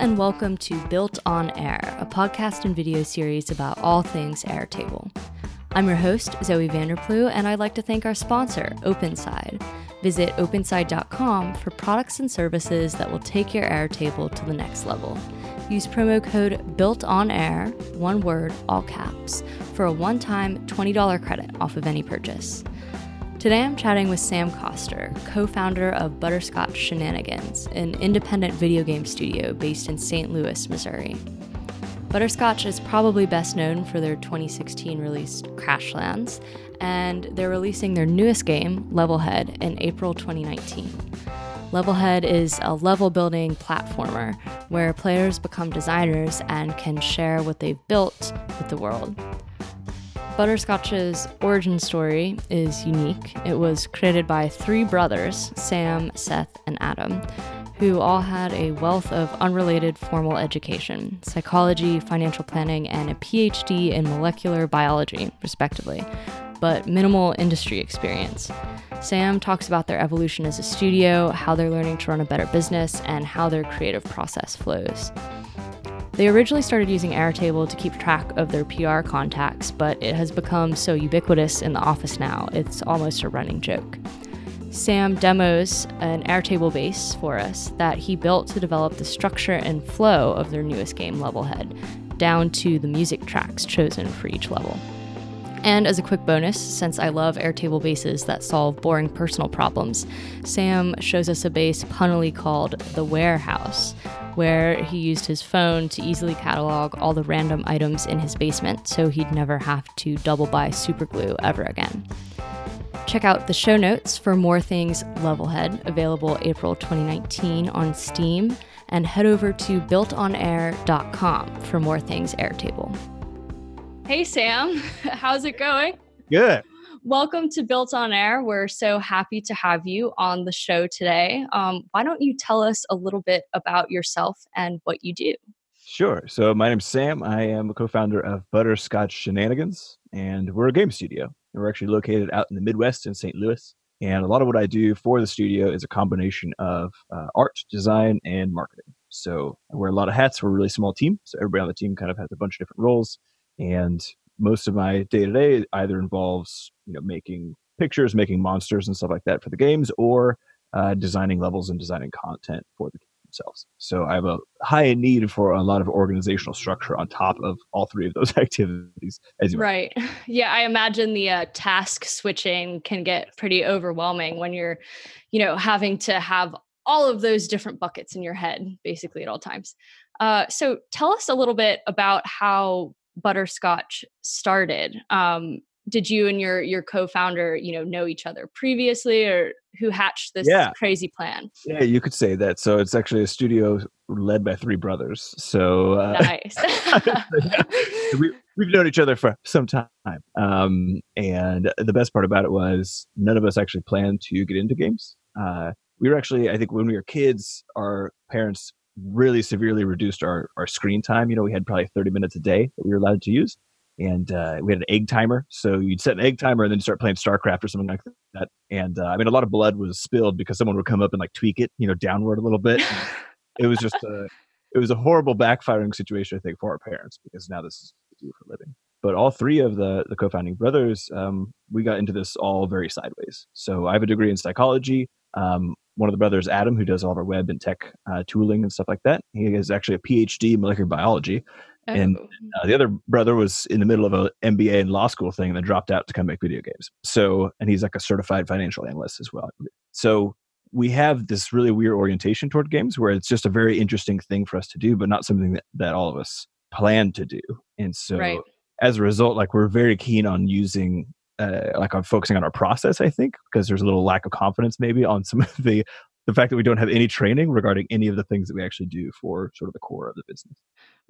and welcome to Built on Air, a podcast and video series about all things Airtable. I'm your host, Zoe Vanderplu, and I'd like to thank our sponsor, OpenSide. Visit openside.com for products and services that will take your Airtable to the next level. Use promo code BUILTONAIR, one word, all caps, for a one time $20 credit off of any purchase. Today I'm chatting with Sam Coster, co founder of Butterscotch Shenanigans, an independent video game studio based in St. Louis, Missouri. Butterscotch is probably best known for their 2016 release Crashlands, and they're releasing their newest game, Levelhead, in April 2019. Levelhead is a level building platformer where players become designers and can share what they've built with the world. Butterscotch's origin story is unique. It was created by three brothers, Sam, Seth, and Adam, who all had a wealth of unrelated formal education psychology, financial planning, and a PhD in molecular biology, respectively, but minimal industry experience. Sam talks about their evolution as a studio, how they're learning to run a better business, and how their creative process flows. They originally started using Airtable to keep track of their PR contacts, but it has become so ubiquitous in the office now, it's almost a running joke. Sam demos an Airtable base for us that he built to develop the structure and flow of their newest game, Levelhead, down to the music tracks chosen for each level. And as a quick bonus, since I love Airtable bases that solve boring personal problems, Sam shows us a base punnily called The Warehouse, where he used his phone to easily catalog all the random items in his basement so he'd never have to double buy superglue ever again. Check out the show notes for more things Levelhead, available April 2019 on Steam, and head over to builtonair.com for more things Airtable. Hey, Sam, how's it going? Good. Welcome to Built on Air. We're so happy to have you on the show today. Um, why don't you tell us a little bit about yourself and what you do? Sure. So, my name's Sam. I am a co founder of Butterscotch Shenanigans, and we're a game studio. We're actually located out in the Midwest in St. Louis. And a lot of what I do for the studio is a combination of uh, art, design, and marketing. So, I wear a lot of hats. We're a really small team. So, everybody on the team kind of has a bunch of different roles. And most of my day to day either involves you know making pictures, making monsters and stuff like that for the games, or uh, designing levels and designing content for the games themselves. So I have a high need for a lot of organizational structure on top of all three of those activities. As right. Yeah, I imagine the uh, task switching can get pretty overwhelming when you're, you know, having to have all of those different buckets in your head basically at all times. Uh, so tell us a little bit about how butterscotch started um, did you and your your co-founder you know know each other previously or who hatched this yeah. crazy plan? Yeah you could say that. So it's actually a studio led by three brothers. So uh, nice. we, we've known each other for some time. Um, and the best part about it was none of us actually planned to get into games. Uh, we were actually i think when we were kids our parents really severely reduced our, our screen time. You know, we had probably 30 minutes a day that we were allowed to use. And uh, we had an egg timer. So you'd set an egg timer and then start playing StarCraft or something like that. And uh, I mean, a lot of blood was spilled because someone would come up and like tweak it, you know, downward a little bit. it was just a, it was a horrible backfiring situation, I think, for our parents because now this is what we do for a living. But all three of the, the co-founding brothers, um, we got into this all very sideways. So I have a degree in psychology. Um, one of the brothers, Adam, who does all of our web and tech uh, tooling and stuff like that. He is actually a PhD in molecular biology. Oh. And uh, the other brother was in the middle of an MBA and law school thing and then dropped out to come make video games. So, and he's like a certified financial analyst as well. So, we have this really weird orientation toward games where it's just a very interesting thing for us to do, but not something that, that all of us plan to do. And so, right. as a result, like we're very keen on using uh, like on focusing on our process, I think, because there's a little lack of confidence maybe on some of the the fact that we don't have any training regarding any of the things that we actually do for sort of the core of the business.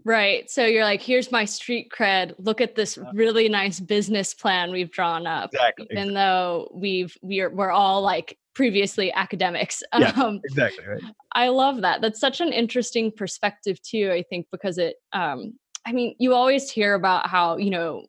Right. So you're like, here's my street cred. Look at this really nice business plan we've drawn up. Exactly. Even exactly. though we've we're we're all like previously academics. Yeah, um, exactly. Right. I love that. That's such an interesting perspective too. I think because it. um I mean, you always hear about how you know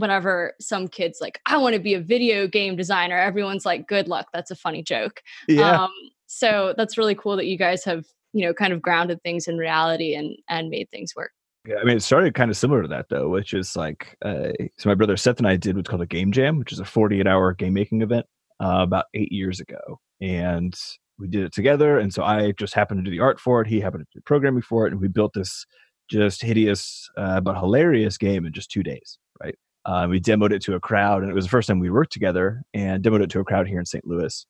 whenever some kids like i want to be a video game designer everyone's like good luck that's a funny joke yeah. Um, so that's really cool that you guys have you know kind of grounded things in reality and and made things work yeah, I mean, it started kind of similar to that though, which is like, uh, so my brother Seth and I did what's called a game jam, which is a 48 hour game making event uh, about eight years ago, and we did it together. And so I just happened to do the art for it. He happened to do programming for it, and we built this just hideous uh, but hilarious game in just two days. Right? Uh, we demoed it to a crowd, and it was the first time we worked together, and demoed it to a crowd here in St. Louis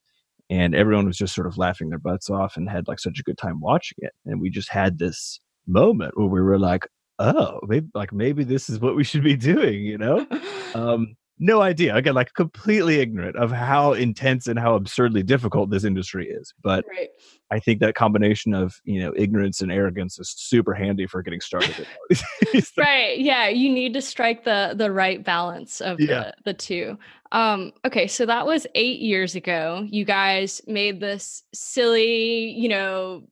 and everyone was just sort of laughing their butts off and had like such a good time watching it and we just had this moment where we were like oh maybe like maybe this is what we should be doing you know um no idea. Again like completely ignorant of how intense and how absurdly difficult this industry is but right. i think that combination of you know ignorance and arrogance is super handy for getting started right yeah you need to strike the the right balance of yeah. the the two. Um okay so that was eight years ago. You guys made this silly you know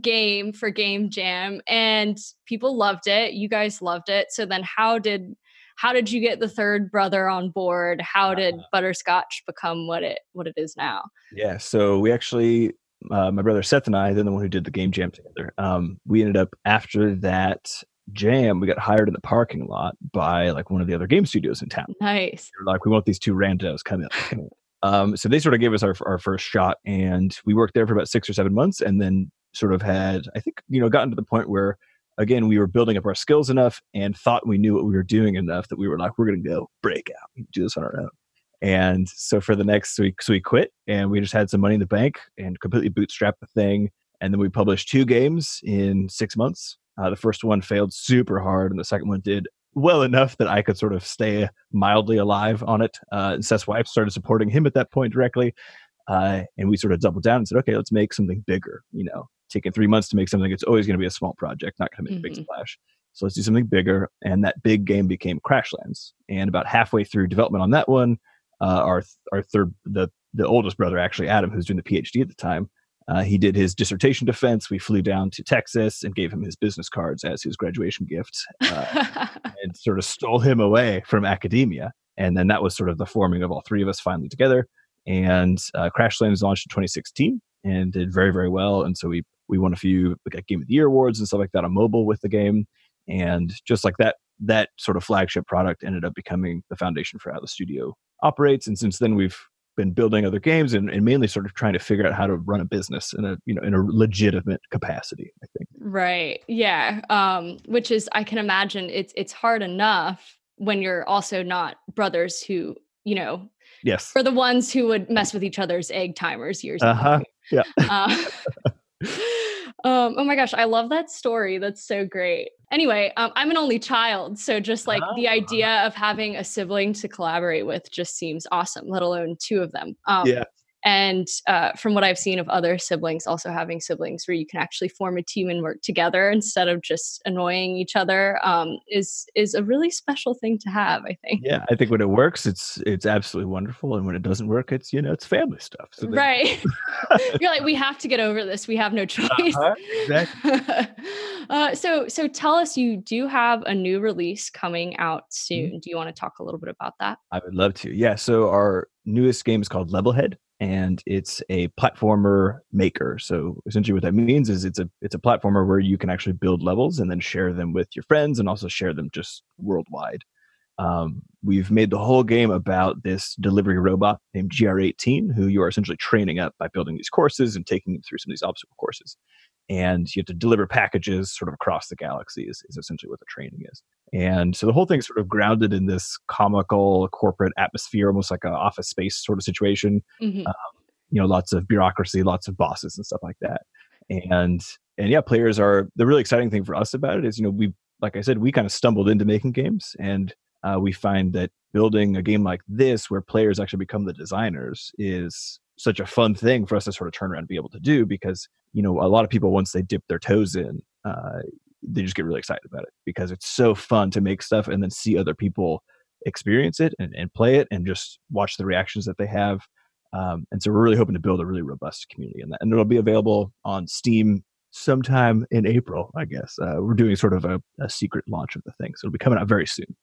game for game jam and people loved it. You guys loved it. So then how did how did you get the third brother on board? How did uh, butterscotch become what it what it is now? Yeah so we actually uh, my brother seth and i then the one who did the game jam together. Um, we ended up after that jam we got hired in the parking lot by like one of the other game studios in town. Nice. We like we want these two randos coming. in. Um, so they sort of gave us our, our first shot and we worked there for about six or seven months and then sort of had i think you know gotten to the point where again, we were building up our skills enough and thought we knew what we were doing enough that we were like, we're going to go break out, do this on our own. And so for the next week, so we quit and we just had some money in the bank and completely bootstrapped the thing. And then we published two games in six months. Uh, the first one failed super hard, and the second one did well enough that I could sort of stay mildly alive on it. Uh, and Seth's wife started supporting him at that point directly. Uh, and we sort of doubled down and said, okay, let's make something bigger, you know, taken three months to make something, it's always going to be a small project, not going to make mm-hmm. a big mm-hmm. splash. So let's do something bigger. And that big game became Crashlands. And about halfway through development on that one, uh, our our third the the oldest brother actually Adam, who's doing the PhD at the time, uh, he did his dissertation defense. We flew down to Texas and gave him his business cards as his graduation gift, uh, and sort of stole him away from academia. And then that was sort of the forming of all three of us finally together. And uh, Crashlands launched in 2016 and did very very well. And so we we won a few like Game of the Year awards and stuff like that on mobile with the game. And just like that, that sort of flagship product ended up becoming the foundation for how the studio operates. And since then, we've been building other games and, and mainly sort of trying to figure out how to run a business in a you know in a legitimate capacity. I think. Right. Yeah. Um, which is I can imagine it's it's hard enough when you're also not brothers who you know yes for the ones who would mess with each other's egg timers years uh-huh. ago. Yeah. Uh, um, oh my gosh, I love that story. That's so great. Anyway, um, I'm an only child, so just like the ah. idea of having a sibling to collaborate with just seems awesome. Let alone two of them. Um, yeah and uh, from what i've seen of other siblings also having siblings where you can actually form a team and work together instead of just annoying each other um, is is a really special thing to have i think yeah i think when it works it's it's absolutely wonderful and when it doesn't work it's you know it's family stuff so right you're like we have to get over this we have no choice uh-huh, exactly. uh, so so tell us you do have a new release coming out mm-hmm. soon mm-hmm. do you want to talk a little bit about that i would love to yeah so our newest game is called levelhead and it's a platformer maker. So essentially, what that means is it's a it's a platformer where you can actually build levels and then share them with your friends, and also share them just worldwide. Um, we've made the whole game about this delivery robot named GR18, who you are essentially training up by building these courses and taking them through some of these obstacle courses and you have to deliver packages sort of across the galaxy is, is essentially what the training is and so the whole thing's sort of grounded in this comical corporate atmosphere almost like an office space sort of situation mm-hmm. um, you know lots of bureaucracy lots of bosses and stuff like that and and yeah players are the really exciting thing for us about it is you know we like i said we kind of stumbled into making games and uh, we find that building a game like this where players actually become the designers is such a fun thing for us to sort of turn around and be able to do because you know a lot of people once they dip their toes in uh, they just get really excited about it because it's so fun to make stuff and then see other people experience it and, and play it and just watch the reactions that they have um, and so we're really hoping to build a really robust community in that and it'll be available on steam sometime in april i guess uh, we're doing sort of a, a secret launch of the thing so it'll be coming out very soon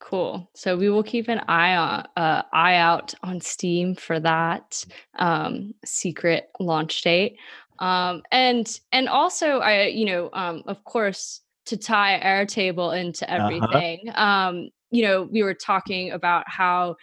Cool. So we will keep an eye on uh, eye out on Steam for that um, secret launch date. Um, and and also I you know um, of course to tie Airtable into uh-huh. everything. Uh-huh. Um, you know, we were talking about how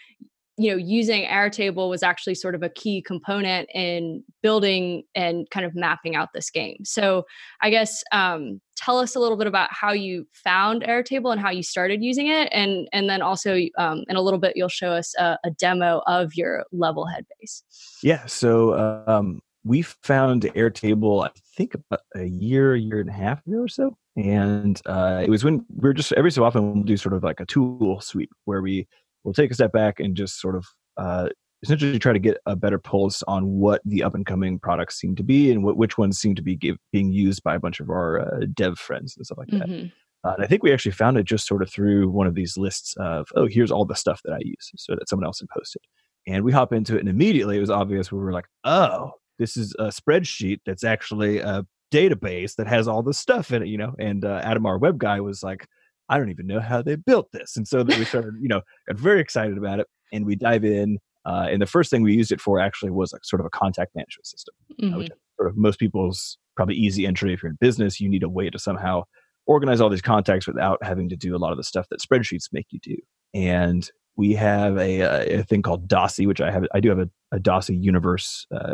you know using airtable was actually sort of a key component in building and kind of mapping out this game so i guess um, tell us a little bit about how you found airtable and how you started using it and and then also um, in a little bit you'll show us a, a demo of your level head base yeah so um, we found airtable i think about a year a year and a half ago or so and uh, it was when we are just every so often we'll do sort of like a tool sweep where we we'll take a step back and just sort of uh, essentially try to get a better pulse on what the up and coming products seem to be and what, which ones seem to be give, being used by a bunch of our uh, dev friends and stuff like that. Mm-hmm. Uh, and I think we actually found it just sort of through one of these lists of, oh, here's all the stuff that I use, so that someone else had posted. And we hop into it, and immediately it was obvious we were like, oh, this is a spreadsheet that's actually a database that has all this stuff in it, you know. And uh, Adam, our web guy, was like, I don't even know how they built this. And so we started, you know, got very excited about it and we dive in. Uh, and the first thing we used it for actually was like sort of a contact management system, mm-hmm. uh, which mm-hmm. sort of most people's probably easy entry. If you're in business, you need a way to somehow organize all these contacts without having to do a lot of the stuff that spreadsheets make you do. And we have a, a thing called Dossi, which I have. I do have a, a Dossi universe uh,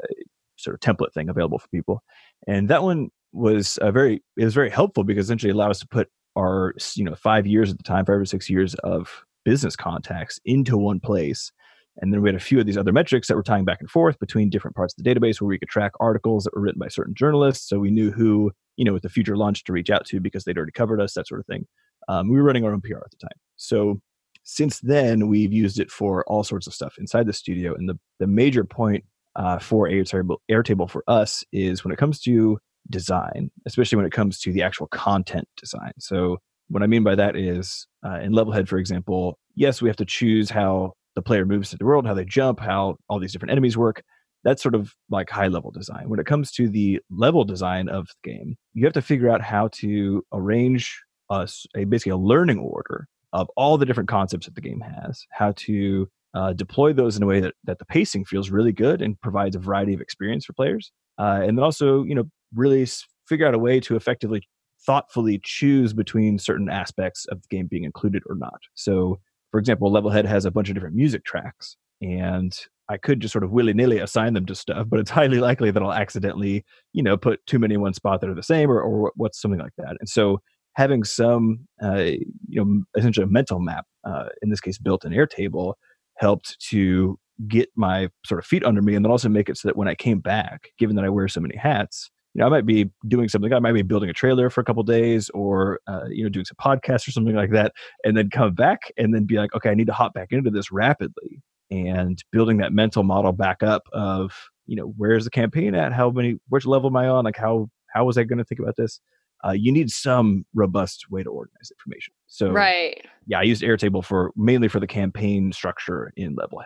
sort of template thing available for people, and that one was a very it was very helpful because essentially allowed us to put our you know five years at the time, five or six years of business contacts into one place. And then we had a few of these other metrics that were tying back and forth between different parts of the database where we could track articles that were written by certain journalists. So we knew who, you know, with the future launch to reach out to because they'd already covered us, that sort of thing. Um, we were running our own PR at the time. So since then, we've used it for all sorts of stuff inside the studio. And the, the major point uh, for Airtable, Airtable for us is when it comes to design, especially when it comes to the actual content design. So, what I mean by that is uh, in Levelhead, for example, yes, we have to choose how the player moves to the world, how they jump, how all these different enemies work. That's sort of like high level design. When it comes to the level design of the game, you have to figure out how to arrange a, a basically a learning order of all the different concepts that the game has, how to uh, deploy those in a way that, that the pacing feels really good and provides a variety of experience for players. Uh, and then also, you know, really figure out a way to effectively thoughtfully choose between certain aspects of the game being included or not. So, for example, Levelhead has a bunch of different music tracks, and I could just sort of willy nilly assign them to stuff, but it's highly likely that I'll accidentally, you know, put too many in one spot that are the same or, or what's something like that. And so, having some, uh, you know, essentially a mental map, uh, in this case, built in Airtable, helped to get my sort of feet under me and then also make it so that when I came back, given that I wear so many hats, you know, I might be doing something. I might be building a trailer for a couple days, or uh, you know, doing some podcasts or something like that, and then come back and then be like, okay, I need to hop back into this rapidly, and building that mental model back up of you know, where's the campaign at? How many? Which level am I on? Like, how how was I going to think about this? Uh, you need some robust way to organize information. So, right, yeah, I used Airtable for mainly for the campaign structure in Levelhead.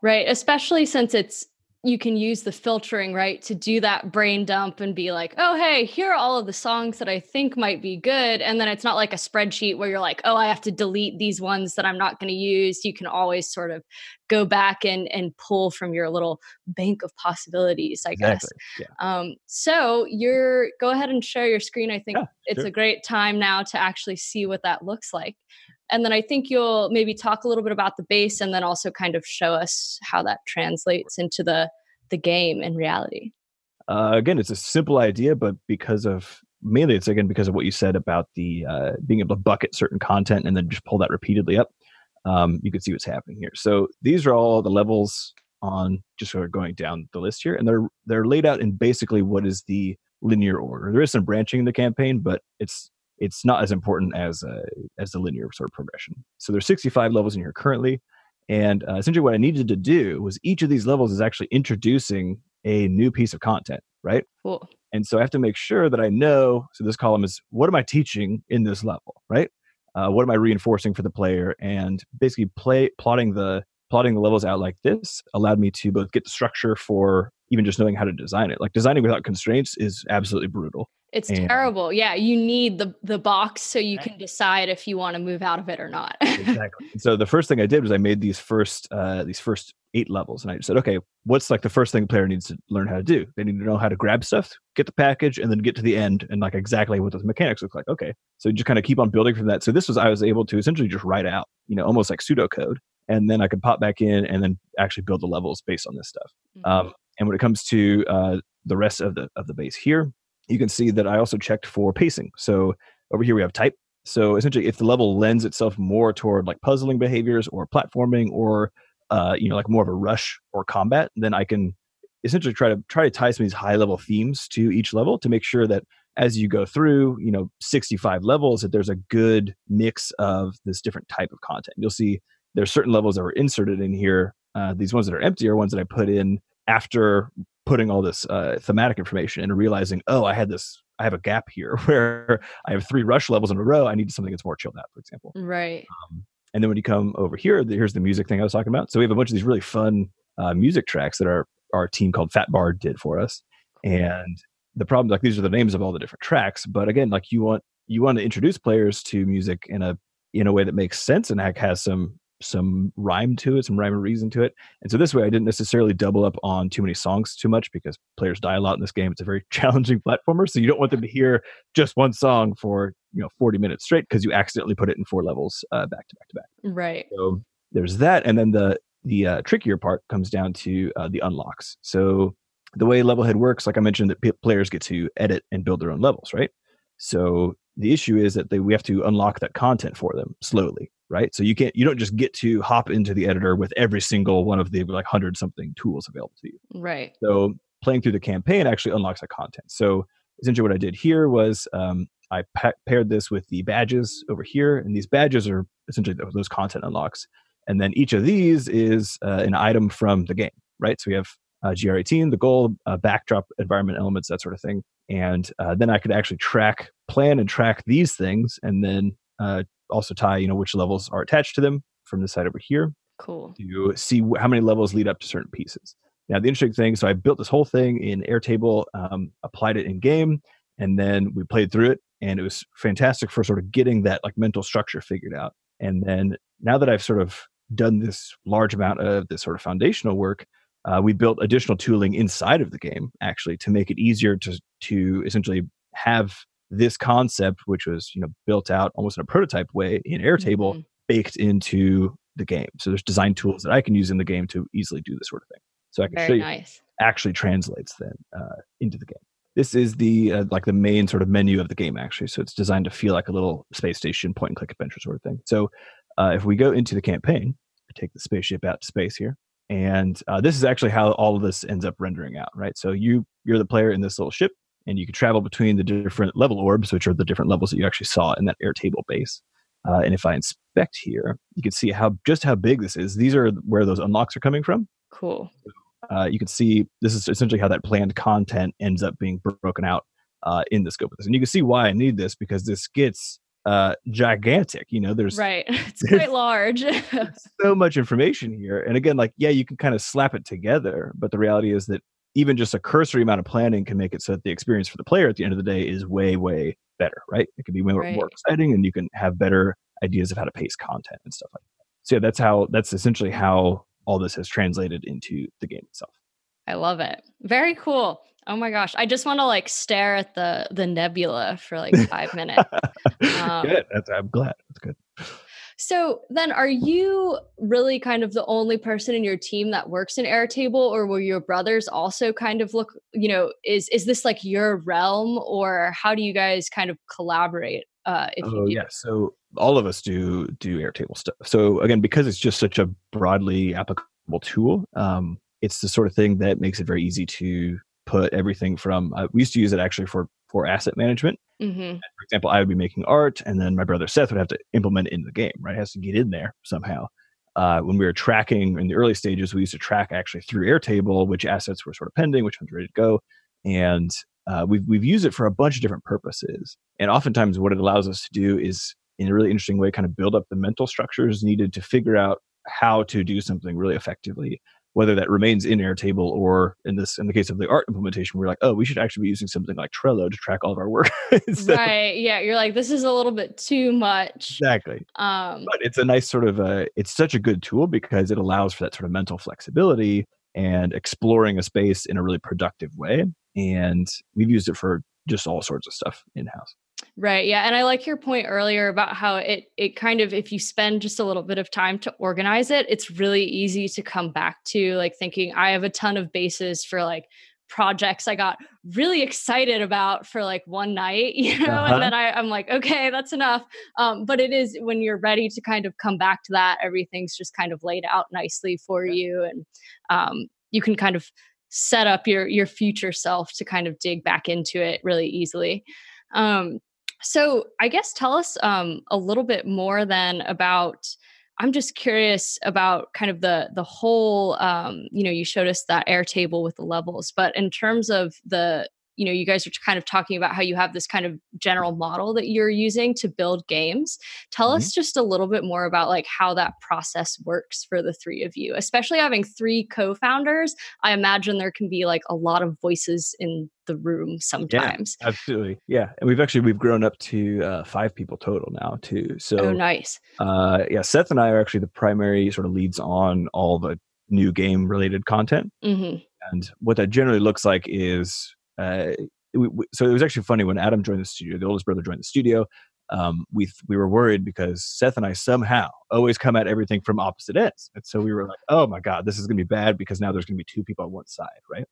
Right, especially since it's you can use the filtering right to do that brain dump and be like oh hey here are all of the songs that i think might be good and then it's not like a spreadsheet where you're like oh i have to delete these ones that i'm not going to use you can always sort of go back and and pull from your little bank of possibilities i exactly. guess yeah. um, so you're go ahead and share your screen i think yeah, it's sure. a great time now to actually see what that looks like and then I think you'll maybe talk a little bit about the base and then also kind of show us how that translates into the the game in reality. Uh, again, it's a simple idea, but because of mainly it's again because of what you said about the uh, being able to bucket certain content and then just pull that repeatedly up. Um, you can see what's happening here. So these are all the levels on just sort of going down the list here, and they're they're laid out in basically what is the linear order. There is some branching in the campaign, but it's it's not as important as uh, as the linear sort of progression. So there's 65 levels in here currently, and uh, essentially what I needed to do was each of these levels is actually introducing a new piece of content, right? Cool. And so I have to make sure that I know. So this column is what am I teaching in this level, right? Uh, what am I reinforcing for the player? And basically, play plotting the plotting the levels out like this allowed me to both get the structure for even just knowing how to design it. Like designing without constraints is absolutely brutal. It's and terrible. Yeah, you need the the box so you can decide if you want to move out of it or not. exactly. So the first thing I did was I made these first uh, these first eight levels, and I said, okay, what's like the first thing the player needs to learn how to do? They need to know how to grab stuff, get the package, and then get to the end and like exactly what those mechanics look like. Okay, so you just kind of keep on building from that. So this was I was able to essentially just write out, you know, almost like pseudocode, and then I could pop back in and then actually build the levels based on this stuff. Mm-hmm. Um, and when it comes to uh, the rest of the of the base here, you can see that I also checked for pacing. So over here we have type. So essentially, if the level lends itself more toward like puzzling behaviors or platforming or uh, you know like more of a rush or combat, then I can essentially try to try to tie some of these high level themes to each level to make sure that as you go through you know 65 levels that there's a good mix of this different type of content. You'll see there's certain levels that were inserted in here. Uh, these ones that are empty are ones that I put in after putting all this uh, thematic information and realizing, oh, I had this, I have a gap here where I have three rush levels in a row. I need something that's more chilled out, for example. Right. Um, and then when you come over here, here's the music thing I was talking about. So we have a bunch of these really fun uh, music tracks that our our team called Fat Bard did for us. And the problem, like these are the names of all the different tracks, but again, like you want you want to introduce players to music in a in a way that makes sense and has some some rhyme to it, some rhyme and reason to it. And so this way, I didn't necessarily double up on too many songs too much because players die a lot in this game. It's a very challenging platformer, so you don't want them to hear just one song for you know 40 minutes straight because you accidentally put it in four levels uh, back to back to back. Right. So there's that, and then the the uh, trickier part comes down to uh, the unlocks. So the way Levelhead works, like I mentioned, that p- players get to edit and build their own levels, right? So the issue is that they, we have to unlock that content for them slowly right? So you can't you don't just get to hop into the editor with every single one of the like hundred something tools available to you. Right. So playing through the campaign actually unlocks that content. So essentially what I did here was um, I pa- paired this with the badges over here, and these badges are essentially those content unlocks. And then each of these is uh, an item from the game, right? So we have uh, GR18, the goal, uh, backdrop, environment elements, that sort of thing. And uh, then I could actually track, plan, and track these things, and then uh, also tie, you know, which levels are attached to them from this side over here. Cool. To see how many levels lead up to certain pieces. Now, the interesting thing, so I built this whole thing in Airtable, um, applied it in game, and then we played through it, and it was fantastic for sort of getting that like mental structure figured out. And then now that I've sort of done this large amount of this sort of foundational work, uh, we built additional tooling inside of the game actually to make it easier to to essentially have this concept, which was you know built out almost in a prototype way in Airtable, mm-hmm. baked into the game. So there's design tools that I can use in the game to easily do this sort of thing. So I can Very show you nice. actually translates then uh, into the game. This is the uh, like the main sort of menu of the game actually. So it's designed to feel like a little space station point and click adventure sort of thing. So uh, if we go into the campaign, take the spaceship out to space here, and uh, this is actually how all of this ends up rendering out. Right. So you you're the player in this little ship and you can travel between the different level orbs, which are the different levels that you actually saw in that Airtable base. Uh, and if I inspect here, you can see how just how big this is. These are where those unlocks are coming from. Cool. Uh, you can see this is essentially how that planned content ends up being broken out uh, in the scope of this, and you can see why I need this because this gets uh, gigantic. You know, there's right. It's quite large. so much information here, and again, like yeah, you can kind of slap it together, but the reality is that even just a cursory amount of planning can make it so that the experience for the player at the end of the day is way, way better, right? It can be more, right. more exciting and you can have better ideas of how to pace content and stuff like that. So yeah, that's how that's essentially how all this has translated into the game itself. I love it. Very cool. Oh my gosh. I just want to like stare at the the nebula for like five minutes. Um, good. That's, I'm glad. That's good. So then are you really kind of the only person in your team that works in Airtable or will your brothers also kind of look, you know, is is this like your realm or how do you guys kind of collaborate uh if oh, yeah. So all of us do do Airtable stuff. So again, because it's just such a broadly applicable tool, um, it's the sort of thing that makes it very easy to put everything from uh, we used to use it actually for for asset management. Mm-hmm. For example, I would be making art, and then my brother Seth would have to implement it in the game. Right, it has to get in there somehow. Uh, when we were tracking in the early stages, we used to track actually through Airtable which assets were sort of pending, which ones were ready to go, and uh, we've we've used it for a bunch of different purposes. And oftentimes, what it allows us to do is, in a really interesting way, kind of build up the mental structures needed to figure out how to do something really effectively whether that remains in Airtable or in this in the case of the art implementation, we're like, oh, we should actually be using something like Trello to track all of our work. so, right. Yeah. You're like, this is a little bit too much. Exactly. Um, but it's a nice sort of uh, it's such a good tool because it allows for that sort of mental flexibility and exploring a space in a really productive way. And we've used it for just all sorts of stuff in house. Right. Yeah. And I like your point earlier about how it it kind of if you spend just a little bit of time to organize it, it's really easy to come back to like thinking I have a ton of bases for like projects I got really excited about for like one night, you know, uh-huh. and then I, I'm like, okay, that's enough. Um, but it is when you're ready to kind of come back to that, everything's just kind of laid out nicely for you. And um, you can kind of set up your your future self to kind of dig back into it really easily. Um, so I guess tell us um, a little bit more then about. I'm just curious about kind of the the whole. Um, you know, you showed us that Airtable with the levels, but in terms of the you know you guys are kind of talking about how you have this kind of general model that you're using to build games. Tell mm-hmm. us just a little bit more about like how that process works for the three of you especially having three co-founders. I imagine there can be like a lot of voices in the room sometimes. yeah, absolutely. Yeah and we've actually we've grown up to uh, five people total now too so oh nice. uh yeah seth and i are actually the primary sort of leads on all the new game related content. Mm-hmm. and what that generally looks like is uh, we, we, so it was actually funny when Adam joined the studio. The oldest brother joined the studio. Um, we we were worried because Seth and I somehow always come at everything from opposite ends, and so we were like, "Oh my god, this is going to be bad because now there's going to be two people on one side, right?"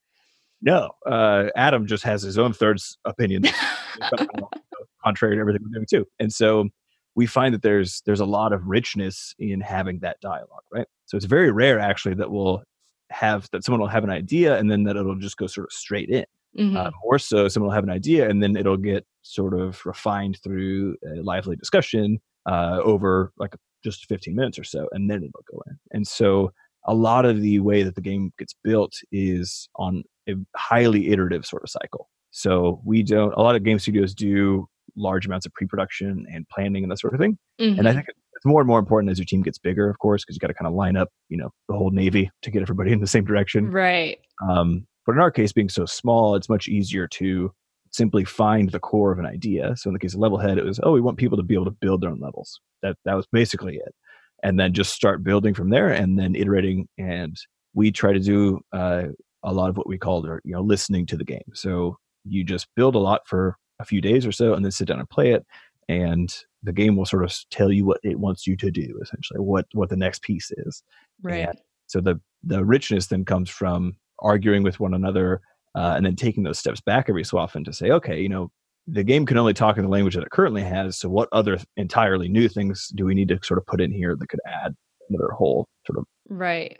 No, uh, Adam just has his own third opinion, contrary to everything we're doing too, and so we find that there's there's a lot of richness in having that dialogue, right? So it's very rare actually that we'll have that someone will have an idea and then that it'll just go sort of straight in Mm-hmm. Uh, more so, someone will have an idea and then it'll get sort of refined through a lively discussion uh, over like just 15 minutes or so, and then it'll go in. And so, a lot of the way that the game gets built is on a highly iterative sort of cycle. So, we don't, a lot of game studios do large amounts of pre production and planning and that sort of thing. Mm-hmm. And I mm-hmm. think it's more and more important as your team gets bigger, of course, because you got to kind of line up, you know, the whole Navy to get everybody in the same direction. Right. Um, but in our case, being so small, it's much easier to simply find the core of an idea. So in the case of Levelhead, it was, oh, we want people to be able to build their own levels. That that was basically it. And then just start building from there and then iterating. And we try to do uh, a lot of what we call, you know, listening to the game. So you just build a lot for a few days or so and then sit down and play it. And the game will sort of tell you what it wants you to do, essentially, what what the next piece is. Right. And so the the richness then comes from arguing with one another, uh, and then taking those steps back every so often to say, okay, you know, the game can only talk in the language that it currently has. So, what other entirely new things do we need to sort of put in here that could add another whole sort of right?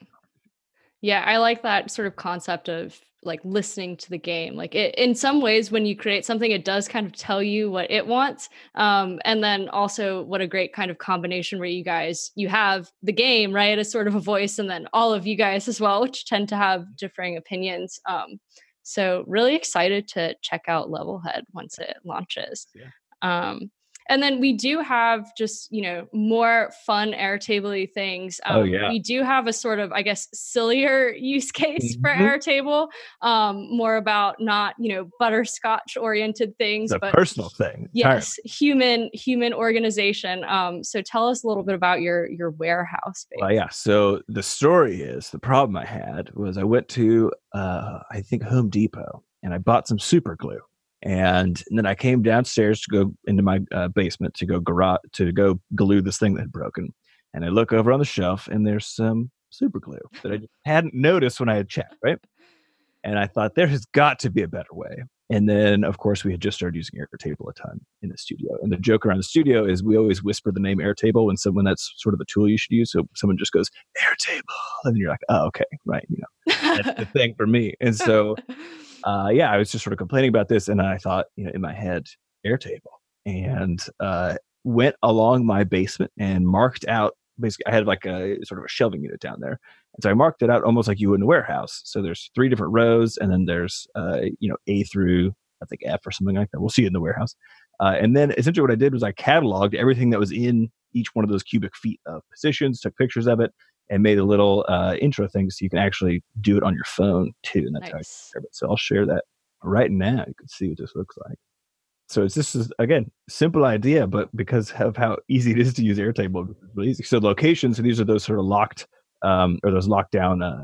Yeah, I like that sort of concept of like listening to the game like it, in some ways when you create something it does kind of tell you what it wants um, and then also what a great kind of combination where you guys you have the game right as sort of a voice and then all of you guys as well which tend to have differing opinions um, so really excited to check out levelhead once it launches yeah. um, and then we do have just, you know, more fun Airtable things. Oh, um, oh, yeah. We do have a sort of, I guess, sillier use case mm-hmm. for Airtable, um, more about not, you know, butterscotch oriented things, it's but personal thing. Yes, human, human organization. Um, so tell us a little bit about your, your warehouse. Space. Well, yeah. So the story is the problem I had was I went to, uh, I think Home Depot and I bought some super glue and, and then I came downstairs to go into my uh, basement to go garage to go glue this thing that had broken. And I look over on the shelf, and there's some super glue that I hadn't noticed when I had checked, right? And I thought there has got to be a better way. And then, of course, we had just started using Airtable a ton in the studio. And the joke around the studio is we always whisper the name Airtable when someone that's sort of a tool you should use. So someone just goes Airtable, and you're like, oh, okay, right, you know, that's the thing for me. And so uh, yeah, I was just sort of complaining about this, and I thought, you know, in my head, Airtable, and uh, went along my basement and marked out. Basically, I had like a sort of a shelving unit down there, and so I marked it out almost like you would in a warehouse. So there's three different rows, and then there's uh, you know A through I think F or something like that. We'll see in the warehouse. Uh, and then essentially what I did was I cataloged everything that was in each one of those cubic feet of positions, took pictures of it, and made a little uh, intro thing so you can actually do it on your phone too. And that's nice. how I So I'll share that right now. You can see what this looks like. So it's this is again simple idea, but because of how easy it is to use Airtable, it's really easy. So locations, so these are those sort of locked um, or those locked down uh,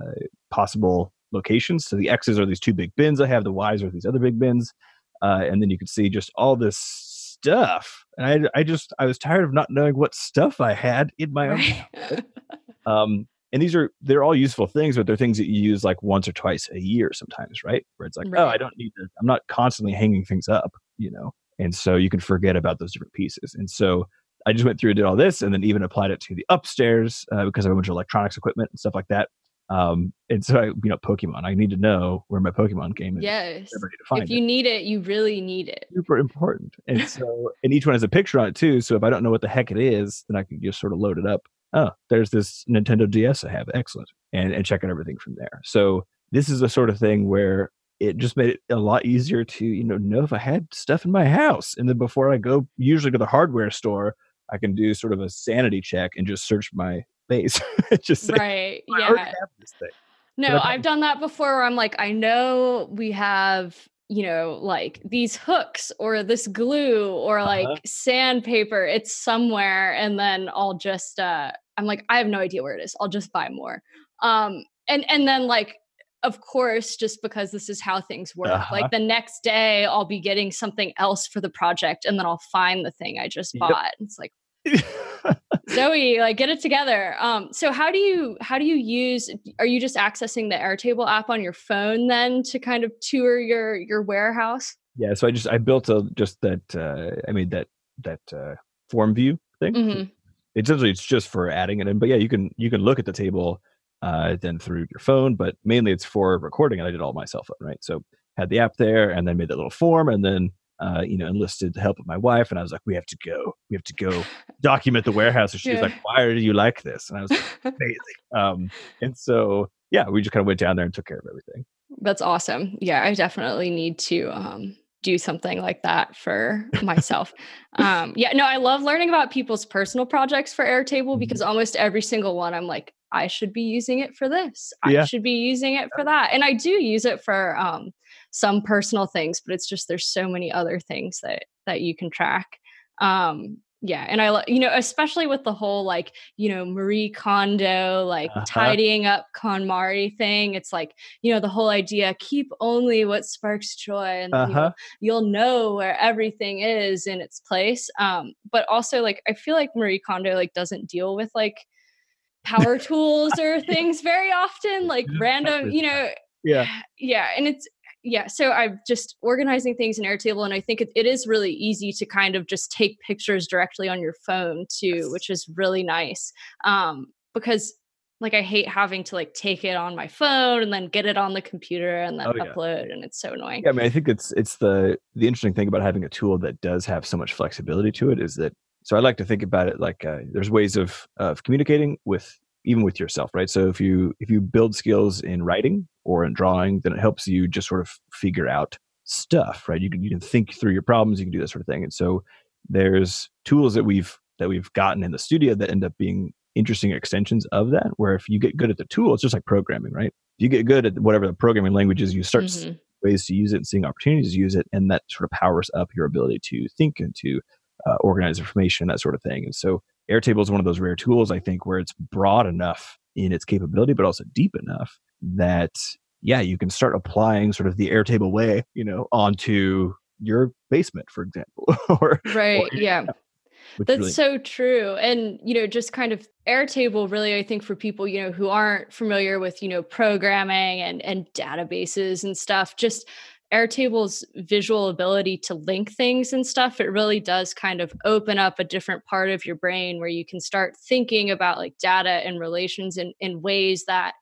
possible locations. So the X's are these two big bins I have, the Y's are these other big bins, uh, and then you can see just all this stuff. And I, I just I was tired of not knowing what stuff I had in my own. Right. Um, and these are they're all useful things, but they're things that you use like once or twice a year sometimes, right? Where it's like, oh, I don't need to. I'm not constantly hanging things up, you know. And so you can forget about those different pieces. And so I just went through and did all this, and then even applied it to the upstairs uh, because I have a bunch of electronics equipment and stuff like that. Um, and so I, you know, Pokemon. I need to know where my Pokemon game is. yes. Never need to find If it you need it, you really need it. super important. And so, and each one has a picture on it too. So if I don't know what the heck it is, then I can just sort of load it up. Oh, there's this Nintendo DS I have. Excellent. And, and check out everything from there. So this is the sort of thing where it just made it a lot easier to, you know, know if I had stuff in my house. And then before I go usually to the hardware store, I can do sort of a sanity check and just search my base. just say, Right. "I Yeah. have this thing. No, I've I've done that before where I'm like, I know we have, you know, like these hooks or this glue or Uh-huh. like sandpaper. It's somewhere. And then I'll just uh I'm like, I have no idea where it is. I'll just buy more. Um and and then like of course, just because this is how things work, Uh-huh. like the next day I'll be getting something else for the project and then I'll find the thing I just Yep. bought. It's like Zoe, like get it together. Um, so how do you how do you use are you just accessing the Airtable app on your phone then to kind of tour your your warehouse? yeah. So I just, I built a, just that, uh, I made that, that, uh, form view thing. Mhm. essentially it's just for adding it in but yeah you can you can look at the table uh then through your phone but mainly it's for recording and i did all my cell phone right so had the app there and then made that little form and then uh you know enlisted the help of my wife and i was like we have to go we have to go document the warehouse and she was like why are you like this and i was like amazing um and so yeah we just kind of went down there and took care of everything That's awesome. Yeah, I definitely need to um do something like that for myself. um yeah, no, I love learning about people's personal projects for Airtable Mhm. because almost every single one I'm like I should be using it for this. I Yeah. should be using it for that. And I do use it for um some personal things, but it's just there's so many other things that that you can track. Um yeah, and I you know, especially with the whole like, you know, Marie Kondo like Uh-huh. tidying up KonMari thing. It's like, you know, the whole idea keep only what sparks joy and uh-huh you'll, you'll know where everything is in its place. Um but also like I feel like Marie Kondo like doesn't deal with like power tools or things very often like random, you know, yeah yeah and it's yeah so i'm just organizing things in airtable and i think it, it is really easy to kind of just take pictures directly on your phone too Yes. which is really nice um because like i hate having to like take it on my phone and then get it on the computer and then Oh, yeah. upload and it's so annoying Yeah, I mean, I think it's it's the the interesting thing about having a tool that does have so much flexibility to it is that. So I like to think about it like uh, there's ways of of communicating with even with yourself, right? So if you if you build skills in writing or in drawing, then it helps you just sort of figure out stuff, right? You can you can think through your problems, you can do that sort of thing, and so there's tools that we've that we've gotten in the studio that end up being interesting extensions of that. Where if you get good at the tool, it's just like programming, right? If you get good at whatever the programming language is, you start Mhm. ways to use it and seeing opportunities to use it and that sort of powers up your ability to think and to uh, organize information that sort of thing and so airtable is one of those rare tools i think where it's broad enough in its capability but also deep enough that yeah you can start applying sort of the airtable way you know onto your basement for example or right or- yeah which That's really- so true. And, you know, just kind of Airtable really, I think for people, you know, who aren't familiar with, you know, programming and, and databases and stuff, just Airtable's visual ability to link things and stuff, it really does kind of open up a different part of your brain where you can start thinking about like data and relations in, in ways that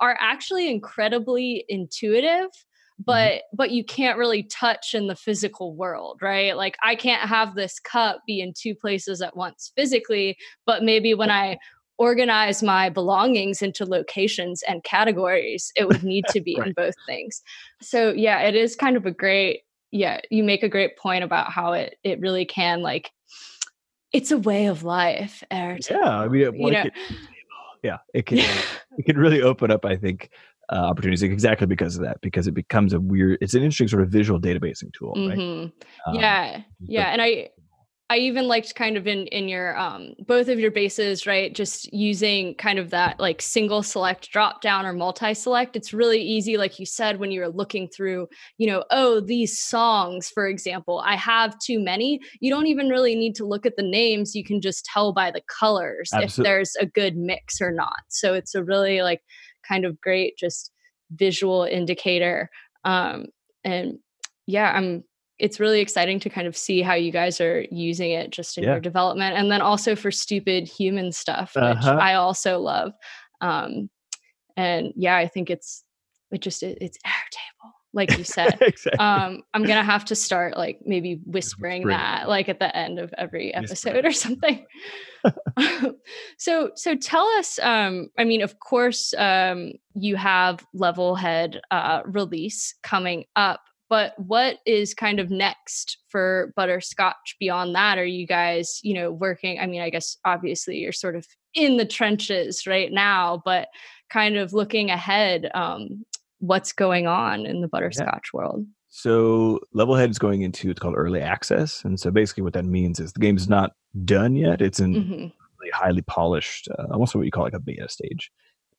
are actually incredibly intuitive mm-hmm. but but you can't really touch in the physical world right? Like i can't have this cup be in two places at once physically but maybe when i organize my belongings into locations and categories it would need to be in both things so yeah it is kind of a great yeah you make a great point about how it it really can like it's a way of life Airtable. yeah i mean you know it- yeah, it can it can really open up. I think uh, opportunities exactly because of that because it becomes a weird it's an interesting sort of visual databasing tool right mm-hmm. um, yeah yeah and i I even liked kind of in in your um, both of your bases, right? Just using kind of that like single select drop down or multi select. It's really easy, like you said, when you're looking through, you know, oh, these songs, for example, I have too many. You don't even really need to look at the names. You can just tell by the colors Absolutely. if there's a good mix or not. So it's a really like kind of great just visual indicator. Um, and yeah, I'm it's really exciting to kind of see how you guys are using it just in yeah. your development and then also for stupid human stuff which uh-huh. i also love um, and yeah i think it's it just it, it's airtable like you said exactly. um, i'm gonna have to start like maybe whispering, whispering that like at the end of every episode or something so so tell us um, i mean of course um, you have levelhead uh, release coming up but what is kind of next for butterscotch beyond that are you guys you know working i mean i guess obviously you're sort of in the trenches right now but kind of looking ahead um, what's going on in the butterscotch yeah. world so levelhead is going into it's called early access and so basically what that means is the game is not done yet it's in mm-hmm. really highly polished uh, almost what you call like a beta stage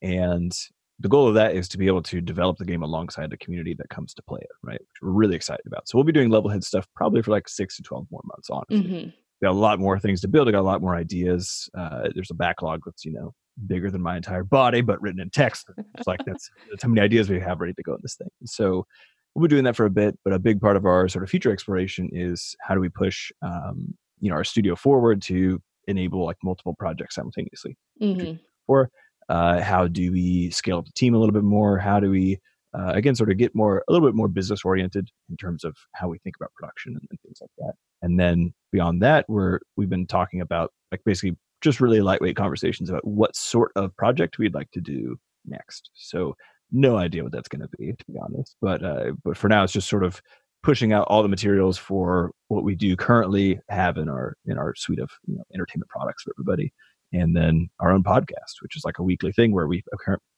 and the goal of that is to be able to develop the game alongside the community that comes to play it, right? Which we're really excited about. So we'll be doing Levelhead stuff probably for like six to 12 more months, honestly. Mm-hmm. Got a lot more things to build. I got a lot more ideas. Uh, there's a backlog that's, you know, bigger than my entire body, but written in text. It's like that's, that's how many ideas we have ready to go in this thing. so we'll be doing that for a bit, but a big part of our sort of future exploration is how do we push, um, you know, our studio forward to enable like multiple projects simultaneously. Mm-hmm. Or uh, how do we scale up the team a little bit more? How do we, uh, again, sort of get more, a little bit more business oriented in terms of how we think about production and, and things like that. And then beyond that, we're, we've been talking about like basically just really lightweight conversations about what sort of project we'd like to do next. So no idea what that's going to be, to be honest. But uh, but for now, it's just sort of pushing out all the materials for what we do currently have in our in our suite of you know, entertainment products for everybody, and then our own podcast, which is like a weekly thing where we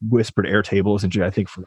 whispered Airtable essentially, I think, for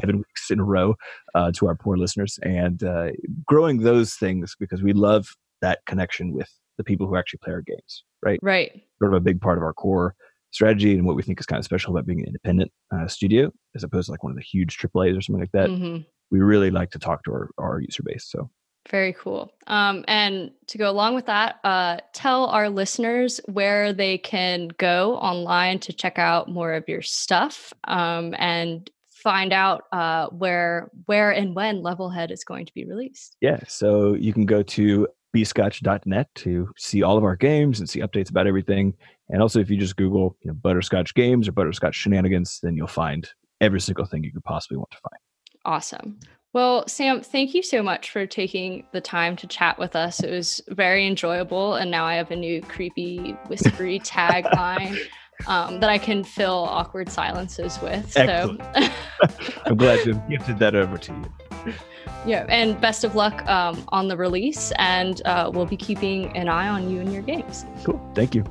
seven weeks in a row uh, to our poor listeners, and uh, growing those things because we love that connection with the people who actually play our games, right? Right. Sort of a big part of our core strategy and what we think is kind of special about being an independent uh, studio as opposed to like one of the huge AAA's or something like that. Mm-hmm. We really like to talk to our, our user base. So very cool. Um, and to go along with that, uh, tell our listeners where they can go online to check out more of your stuff um, and find out uh, where where and when Levelhead is going to be released. Yeah, so you can go to bscotch.net to see all of our games and see updates about everything. And also, if you just Google you know, Butterscotch Games or Butterscotch Shenanigans, then you'll find every single thing you could possibly want to find. Awesome. Well, Sam, thank you so much for taking the time to chat with us. It was very enjoyable. And now I have a new creepy, whispery tagline um, that I can fill awkward silences with. Excellent. So I'm glad to have gifted that over to you. Yeah, and best of luck um, on the release. And uh, we'll be keeping an eye on you and your games. Cool. Thank you.